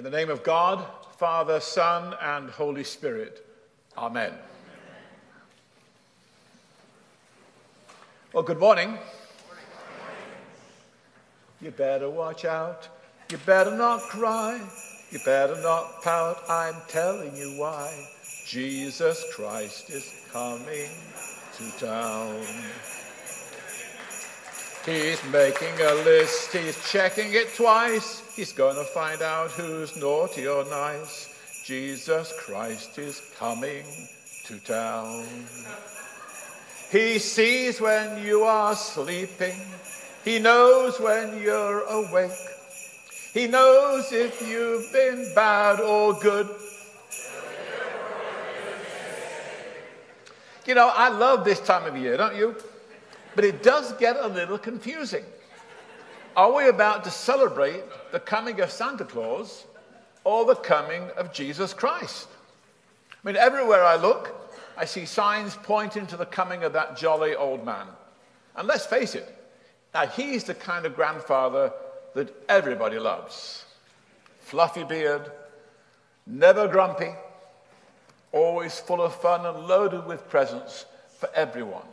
In the name of God, Father, Son, and Holy Spirit. Amen. Well, good morning. You better watch out. You better not cry. You better not pout. I'm telling you why. Jesus Christ is coming to town. He's making a list, he's checking it twice. He's to find out who's naughty or nice. Jesus Christ is coming to town. He sees when you are sleeping, he knows when you're awake. He knows if you've been bad or good. You know, I love this time of year, don't you? But it does get a little confusing. Are we about to celebrate the coming of Santa Claus or the coming of Jesus Christ? I mean, everywhere I look, I see signs pointing to the coming of that jolly old man. And let's face it, now he's the kind of grandfather that everybody loves. Fluffy beard, never grumpy, always full of fun and loaded with presents for everyone.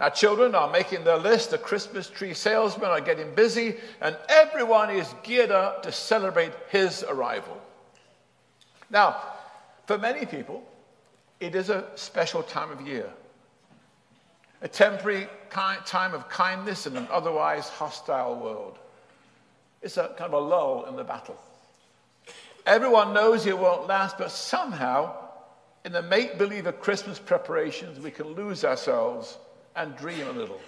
Our children are making their list, the Christmas tree salesmen are getting busy, and everyone is geared up to celebrate his arrival. Now, for many people, it is a special time of year, a temporary time of kindness in an otherwise hostile world. It's a kind of a lull in the battle. Everyone knows it won't last, but somehow, in the make believe of Christmas preparations, we can lose ourselves and dream a little.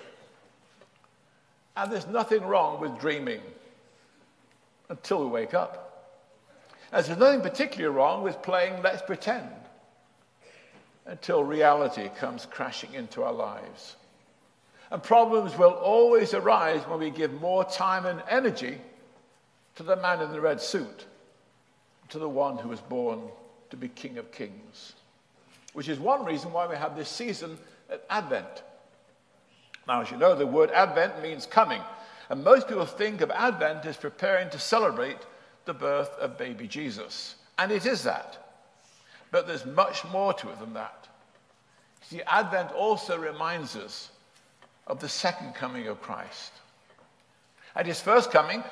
And there's nothing wrong with dreaming until we wake up. And there's nothing particularly wrong with playing Let's Pretend until reality comes crashing into our lives. And problems will always arise when we give more time and energy to the man in the red suit, to the one who was born to be King of Kings. Which is one reason why we have this season at Advent. Now, as you know, the word Advent means coming. And most people think of Advent as preparing to celebrate the birth of baby Jesus. And it is that. But there's much more to it than that. See, Advent also reminds us of the second coming of Christ. At his first coming,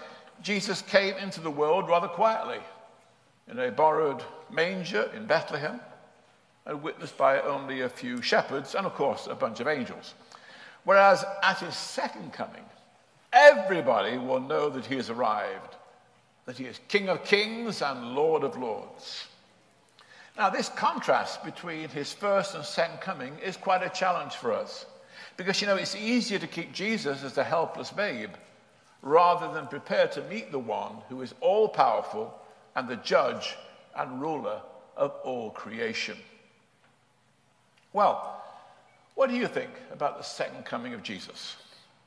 Jesus came into the world rather quietly in a borrowed manger in Bethlehem and witnessed by only a few shepherds and, of course, a bunch of angels. Whereas at his second coming, everybody will know that he has arrived, that he is King of kings and Lord of lords. Now, this contrast between his first and second coming is quite a challenge for us. Because, you know, it's easier to keep Jesus as a helpless babe rather than prepare to meet the one who is all powerful and the judge and ruler of all creation. Well, what do you think about the second coming of Jesus?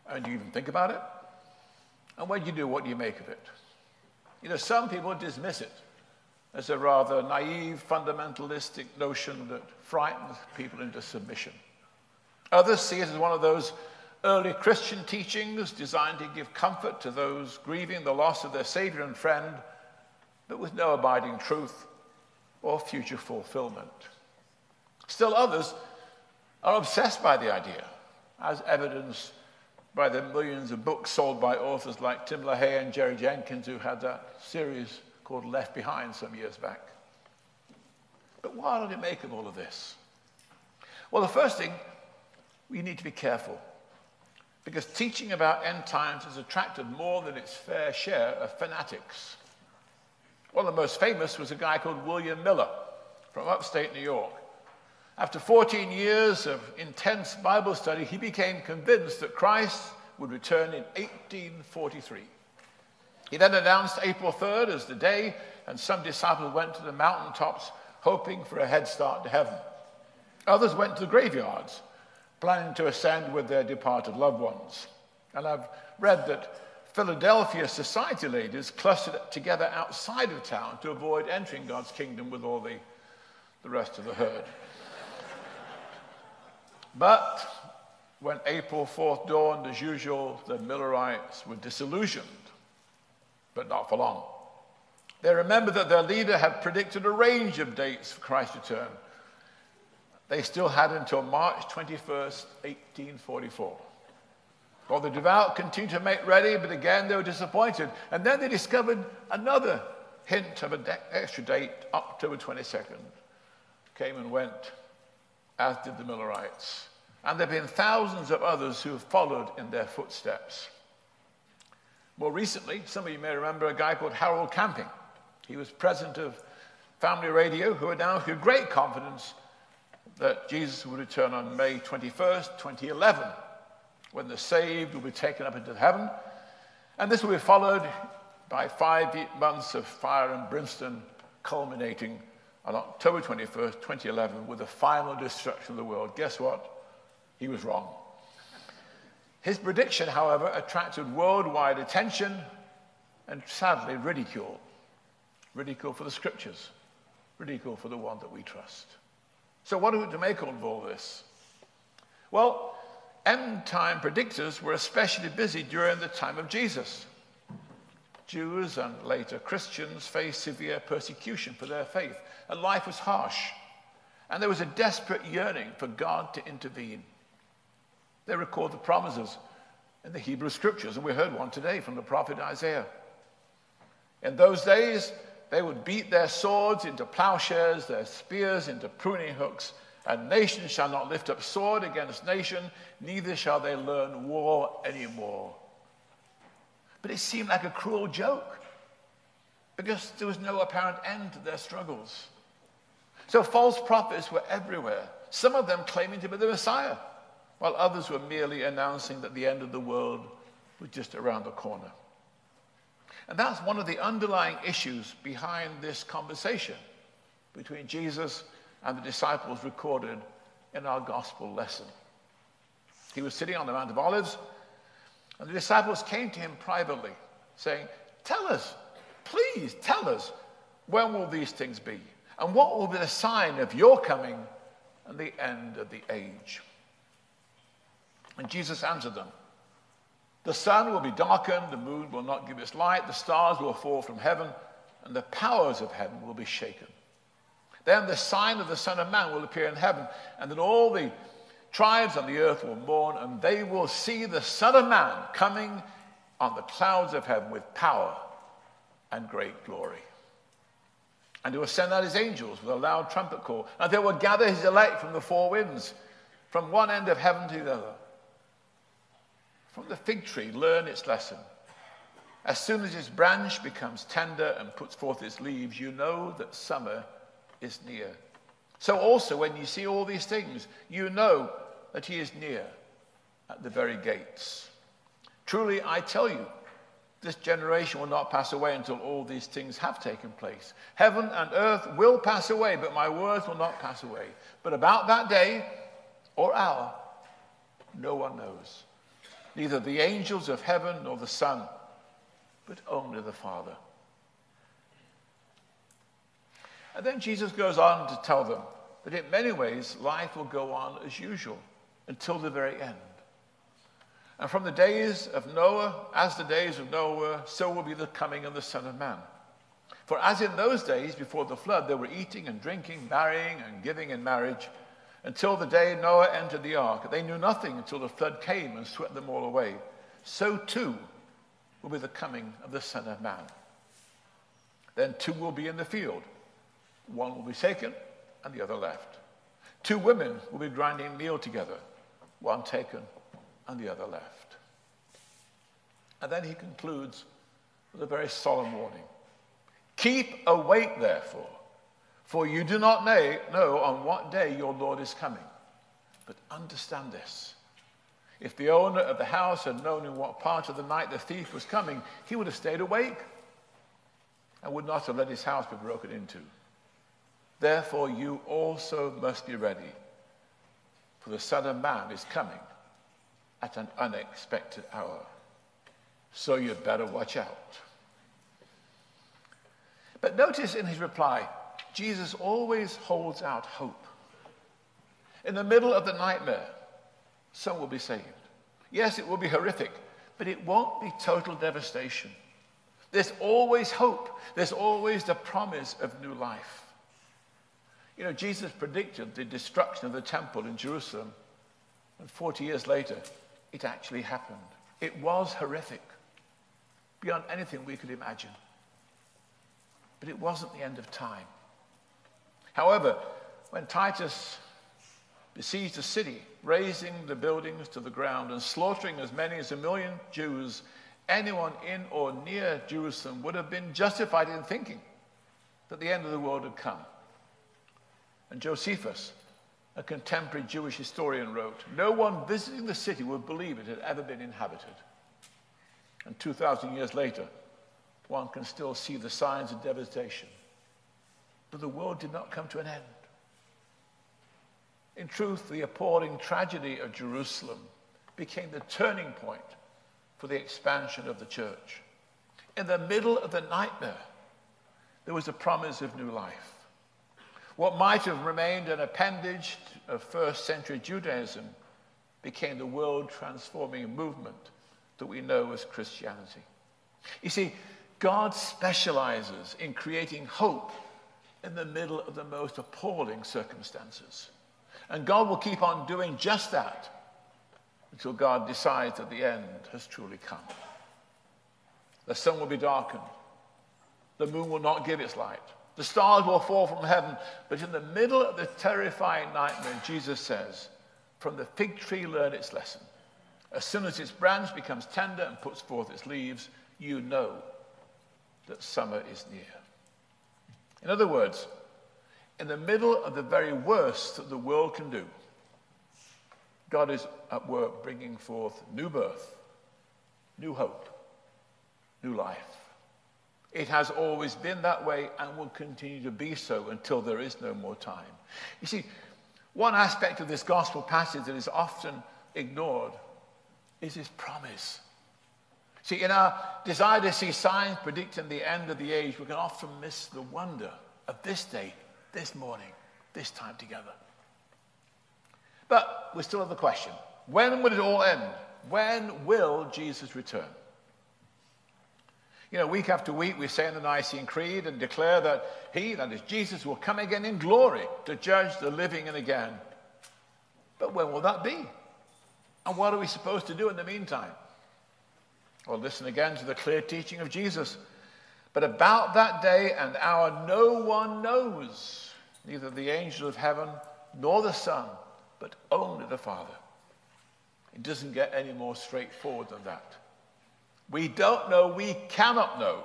And do you even think about it? And when you do, what do you make of it? You know, some people dismiss it as a rather naive, fundamentalistic notion that frightens people into submission. Others see it as one of those early Christian teachings designed to give comfort to those grieving the loss of their Savior and friend, but with no abiding truth or future fulfillment. Still others are obsessed by the idea, as evidenced by the millions of books sold by authors like Tim LaHaye and Jerry Jenkins, who had that series called Left Behind some years back. But what do we make of all of this? Well, the first thing, we need to be careful. Because teaching about end times has attracted more than its fair share of fanatics. One of the most famous was a guy called William Miller from upstate New York. After 14 years of intense Bible study, he became convinced that Christ would return in 1843. He then announced April 3rd as the day, and some disciples went to the mountaintops hoping for a head start to heaven. Others went to the graveyards, planning to ascend with their departed loved ones. And I've read that Philadelphia society ladies clustered together outside of town to avoid entering God's kingdom with all the, the rest of the herd. But when April 4th dawned, as usual, the Millerites were disillusioned, but not for long. They remembered that their leader had predicted a range of dates for Christ's return. They still had until March 21st, 1844. Well, the devout continued to make ready, but again they were disappointed. And then they discovered another hint of an extra date, October 22nd. Came and went, as did the Millerites. And there have been thousands of others who have followed in their footsteps. More recently, some of you may remember a guy called Harold Camping. He was president of Family Radio, who announced with great confidence that Jesus would return on May 21st, 2011 when the saved will be taken up into heaven. And this will be followed by five months of fire and brimstone, culminating on October 21st, 2011, with the final destruction of the world. Guess what? He was wrong. His prediction, however, attracted worldwide attention and sadly ridicule. Ridicule for the scriptures, ridicule for the one that we trust. So, what are we to make of all this? Well, end time predictors were especially busy during the time of Jesus. Jews and later Christians faced severe persecution for their faith, and life was harsh. And there was a desperate yearning for God to intervene. They record the promises in the Hebrew scriptures, and we heard one today from the prophet Isaiah. In those days, they would beat their swords into plowshares, their spears into pruning hooks, and nation shall not lift up sword against nation, neither shall they learn war anymore. But it seemed like a cruel joke because there was no apparent end to their struggles. So false prophets were everywhere, some of them claiming to be the Messiah, while others were merely announcing that the end of the world was just around the corner. And that's one of the underlying issues behind this conversation between Jesus and the disciples recorded in our gospel lesson. He was sitting on the Mount of Olives, and the disciples came to him privately, saying, Tell us, please tell us, when will these things be? And what will be the sign of your coming and the end of the age? And Jesus answered them The sun will be darkened, the moon will not give its light, the stars will fall from heaven, and the powers of heaven will be shaken. Then the sign of the Son of Man will appear in heaven, and then all the tribes on the earth will mourn, and they will see the Son of Man coming on the clouds of heaven with power and great glory. And he will send out his angels with a loud trumpet call, and they will gather his elect from the four winds, from one end of heaven to the other. From the fig tree, learn its lesson. As soon as its branch becomes tender and puts forth its leaves, you know that summer is near. So also, when you see all these things, you know that he is near at the very gates. Truly, I tell you, this generation will not pass away until all these things have taken place. Heaven and earth will pass away, but my words will not pass away. But about that day or hour, no one knows. Neither the angels of heaven nor the Son, but only the Father. And then Jesus goes on to tell them that in many ways life will go on as usual until the very end. And from the days of Noah, as the days of Noah were, so will be the coming of the Son of Man. For as in those days before the flood, they were eating and drinking, marrying and giving in marriage, until the day Noah entered the ark. They knew nothing until the flood came and swept them all away. So too will be the coming of the Son of Man. Then two will be in the field one will be taken and the other left. Two women will be grinding meal together, one taken and the other left. And then he concludes with a very solemn warning Keep awake, therefore, for you do not know on what day your Lord is coming. But understand this. If the owner of the house had known in what part of the night the thief was coming, he would have stayed awake and would not have let his house be broken into. Therefore, you also must be ready, for the Son of Man is coming at an unexpected hour. So you'd better watch out. But notice in his reply, Jesus always holds out hope. In the middle of the nightmare, some will be saved. Yes, it will be horrific, but it won't be total devastation. There's always hope. There's always the promise of new life. You know, Jesus predicted the destruction of the temple in Jerusalem, and 40 years later, it actually happened. It was horrific, beyond anything we could imagine. But it wasn't the end of time. However, when Titus besieged the city, razing the buildings to the ground and slaughtering as many as a million Jews, anyone in or near Jerusalem would have been justified in thinking that the end of the world had come. And Josephus, a contemporary Jewish historian, wrote No one visiting the city would believe it had ever been inhabited. And 2,000 years later, one can still see the signs of devastation. But the world did not come to an end. In truth, the appalling tragedy of Jerusalem became the turning point for the expansion of the church. In the middle of the nightmare, there was a promise of new life. What might have remained an appendage of first century Judaism became the world transforming movement that we know as Christianity. You see, God specializes in creating hope in the middle of the most appalling circumstances. And God will keep on doing just that until God decides that the end has truly come. The sun will be darkened, the moon will not give its light, the stars will fall from heaven. But in the middle of the terrifying nightmare, Jesus says, From the fig tree, learn its lesson. As soon as its branch becomes tender and puts forth its leaves, you know that summer is near. In other words, in the middle of the very worst that the world can do, God is at work bringing forth new birth, new hope, new life. It has always been that way and will continue to be so until there is no more time. You see, one aspect of this gospel passage that is often ignored is his promise. See, in our desire to see signs predicting the end of the age, we can often miss the wonder of this day, this morning, this time together. But we still have the question when will it all end? When will Jesus return? You know, week after week, we say in the Nicene Creed and declare that He, that is Jesus, will come again in glory to judge the living and again. But when will that be? And what are we supposed to do in the meantime? Well, listen again to the clear teaching of Jesus. But about that day and hour, no one knows, neither the angels of heaven nor the Son, but only the Father. It doesn't get any more straightforward than that. We don't know, we cannot know.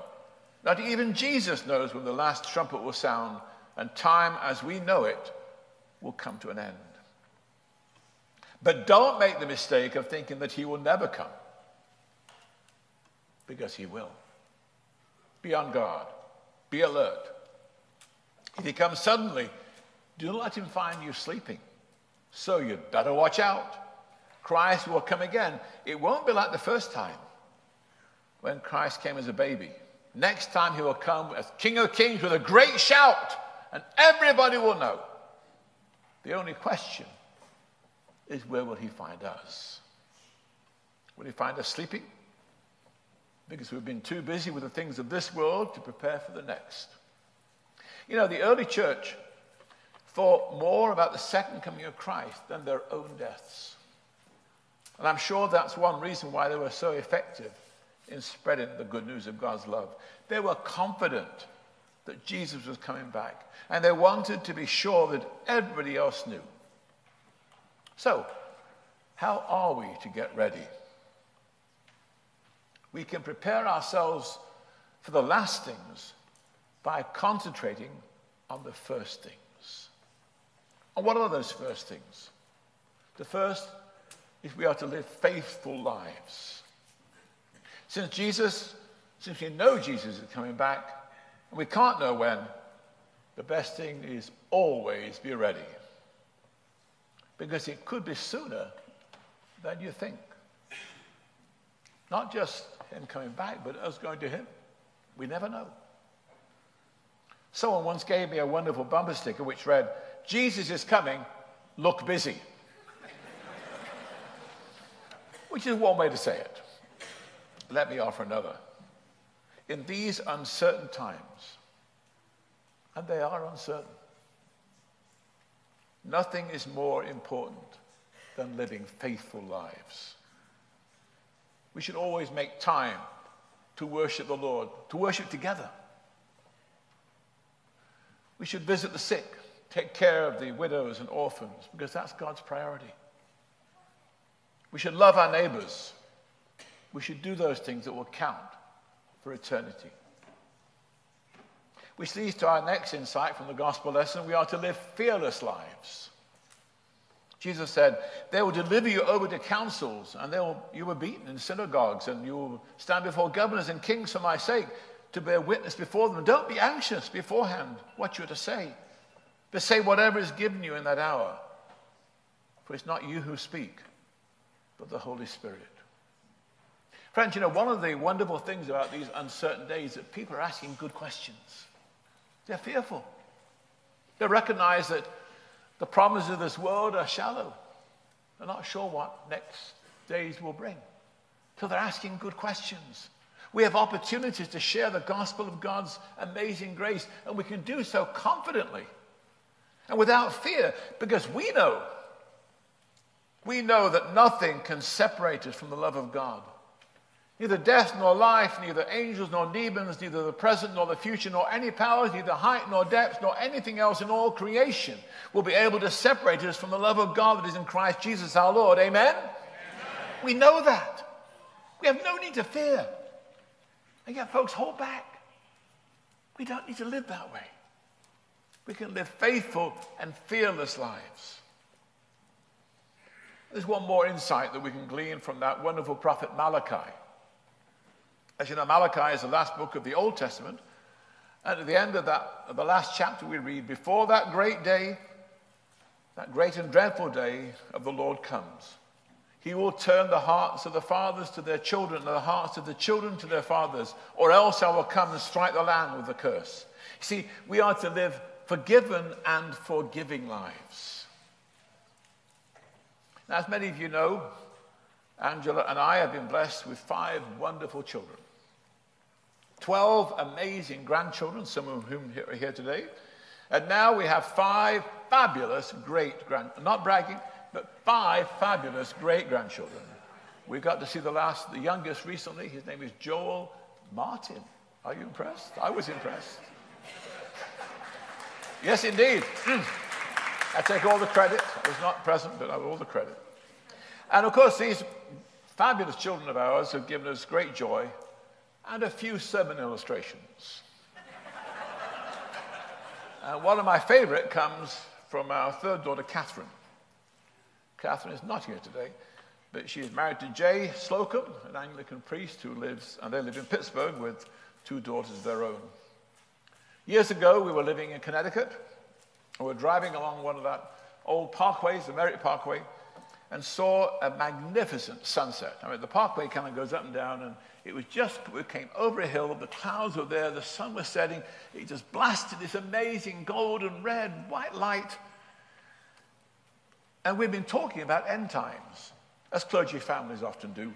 Not even Jesus knows when the last trumpet will sound and time as we know it will come to an end. But don't make the mistake of thinking that he will never come, because he will. Be on guard, be alert. If he comes suddenly, do not let him find you sleeping. So you'd better watch out. Christ will come again. It won't be like the first time when Christ came as a baby. Next time he will come as King of Kings with a great shout, and everybody will know. The only question is where will he find us? Will he find us sleeping? Because we've been too busy with the things of this world to prepare for the next. You know, the early church thought more about the second coming of Christ than their own deaths. And I'm sure that's one reason why they were so effective in spreading the good news of God's love. They were confident that Jesus was coming back, and they wanted to be sure that everybody else knew. So, how are we to get ready? We can prepare ourselves for the last things by concentrating on the first things. And what are those first things? The first is we are to live faithful lives. Since Jesus, since we know Jesus is coming back, and we can't know when, the best thing is always be ready. Because it could be sooner than you think. Not just him coming back, but us going to him. We never know. Someone once gave me a wonderful bumper sticker which read, Jesus is coming, look busy. which is one way to say it. Let me offer another. in these uncertain times, and they are uncertain, nothing is more important than living faithful lives. We should always make time to worship the Lord, to worship together. We should visit the sick, take care of the widows and orphans, because that's God's priority. We should love our neighbors. We should do those things that will count for eternity. Which leads to our next insight from the gospel lesson. We are to live fearless lives. Jesus said, They will deliver you over to councils, and will, you will be beaten in synagogues, and you will stand before governors and kings for my sake to bear witness before them. Don't be anxious beforehand what you're to say, but say whatever is given you in that hour. For it's not you who speak, but the Holy Spirit. Friends, you know, one of the wonderful things about these uncertain days is that people are asking good questions. They're fearful. They recognize that the promises of this world are shallow. They're not sure what next days will bring. So they're asking good questions. We have opportunities to share the gospel of God's amazing grace, and we can do so confidently and without fear because we know, we know that nothing can separate us from the love of God. Neither death nor life, neither angels nor demons, neither the present nor the future, nor any powers, neither height nor depth, nor anything else in all creation will be able to separate us from the love of God that is in Christ Jesus our Lord. Amen? Amen. We know that. We have no need to fear. And yet, folks, hold back. We don't need to live that way. We can live faithful and fearless lives. There's one more insight that we can glean from that wonderful prophet Malachi. As you know, Malachi is the last book of the Old Testament. And at the end of that, of the last chapter, we read, Before that great day, that great and dreadful day of the Lord comes, he will turn the hearts of the fathers to their children, and the hearts of the children to their fathers, or else I will come and strike the land with a curse. You see, we are to live forgiven and forgiving lives. Now, as many of you know, Angela and I have been blessed with five wonderful children. 12 amazing grandchildren, some of whom are here today. And now we have five fabulous great not bragging, but five fabulous great grandchildren. We got to see the last, the youngest recently. His name is Joel Martin. Are you impressed? I was impressed. Yes, indeed. Mm. I take all the credit. I was not present, but I have all the credit. And of course, these fabulous children of ours have given us great joy and a few sermon illustrations. uh, one of my favorite comes from our third daughter, Catherine. Catherine is not here today, but she is married to Jay Slocum, an Anglican priest who lives, and they live in Pittsburgh with two daughters of their own. Years ago, we were living in Connecticut. We were driving along one of that old parkways, the Merritt Parkway, and saw a magnificent sunset. I mean, the parkway kind of goes up and down, and it was just, we came over a hill, the clouds were there, the sun was setting, it just blasted this amazing golden red, white light. And we've been talking about end times, as clergy families often do.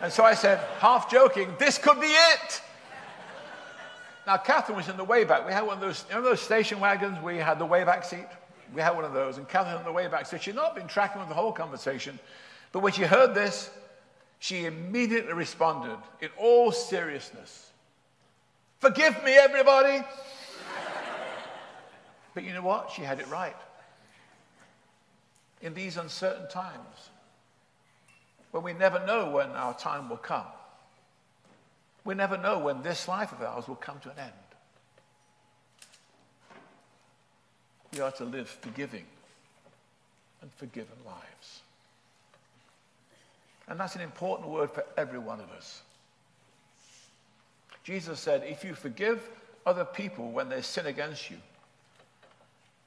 And so I said, half joking, this could be it. Now, Catherine was in the way back. We had one of those, you know those station wagons where you had the way back seat? We had one of those, and Catherine on the way back. said she'd not been tracking with the whole conversation. But when she heard this, she immediately responded in all seriousness Forgive me, everybody. but you know what? She had it right. In these uncertain times, when we never know when our time will come, we never know when this life of ours will come to an end. We are to live forgiving and forgiven lives. And that's an important word for every one of us. Jesus said, if you forgive other people when they sin against you,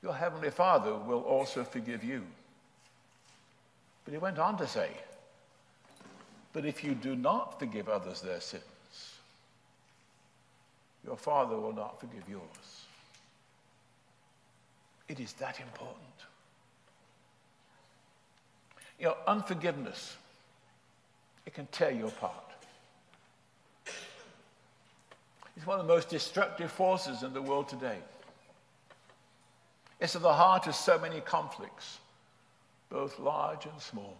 your heavenly Father will also forgive you. But he went on to say, but if you do not forgive others their sins, your Father will not forgive yours. It is that important. You know, unforgiveness it can tear you apart. It's one of the most destructive forces in the world today. It's at the heart of so many conflicts, both large and small.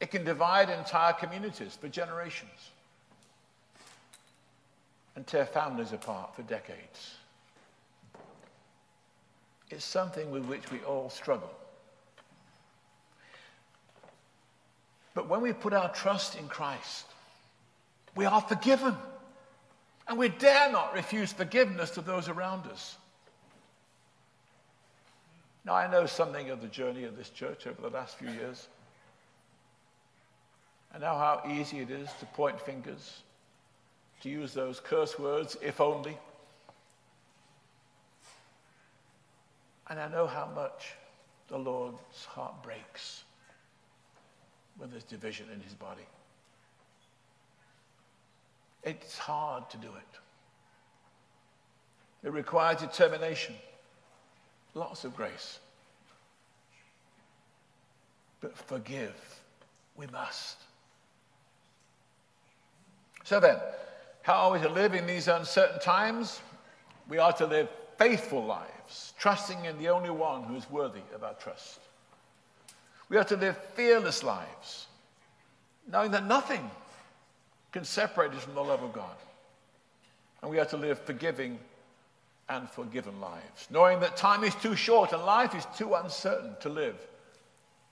It can divide entire communities for generations and tear families apart for decades. It's something with which we all struggle. But when we put our trust in Christ, we are forgiven. And we dare not refuse forgiveness to those around us. Now, I know something of the journey of this church over the last few years. I know how easy it is to point fingers, to use those curse words, if only. And I know how much the Lord's heart breaks when there's division in his body. It's hard to do it. It requires determination, lots of grace. But forgive, we must. So then, how are we to live in these uncertain times? We are to live faithful lives, trusting in the only one who is worthy of our trust. We are to live fearless lives, knowing that nothing can separate us from the love of God. And we are to live forgiving and forgiven lives, knowing that time is too short and life is too uncertain to live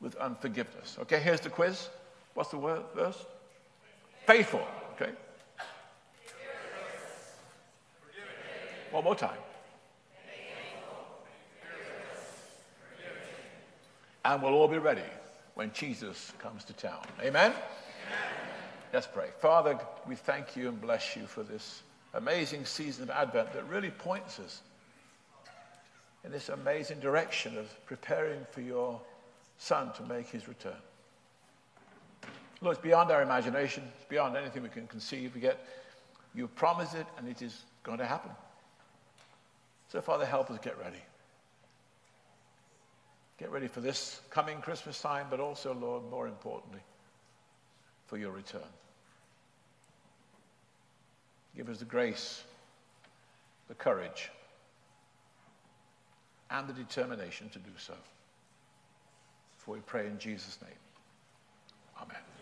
with unforgiveness. Okay, here's the quiz. What's the word verse? Faithful. Okay. One more time. And we'll all be ready when Jesus comes to town. Amen? Amen? Let's pray. Father, we thank you and bless you for this amazing season of Advent that really points us in this amazing direction of preparing for your Son to make his return. Lord, it's beyond our imagination, it's beyond anything we can conceive. yet you promised it, and it is going to happen. So, Father, help us get ready. Get ready for this coming Christmas time, but also, Lord, more importantly, for your return. Give us the grace, the courage, and the determination to do so. For we pray in Jesus' name. Amen.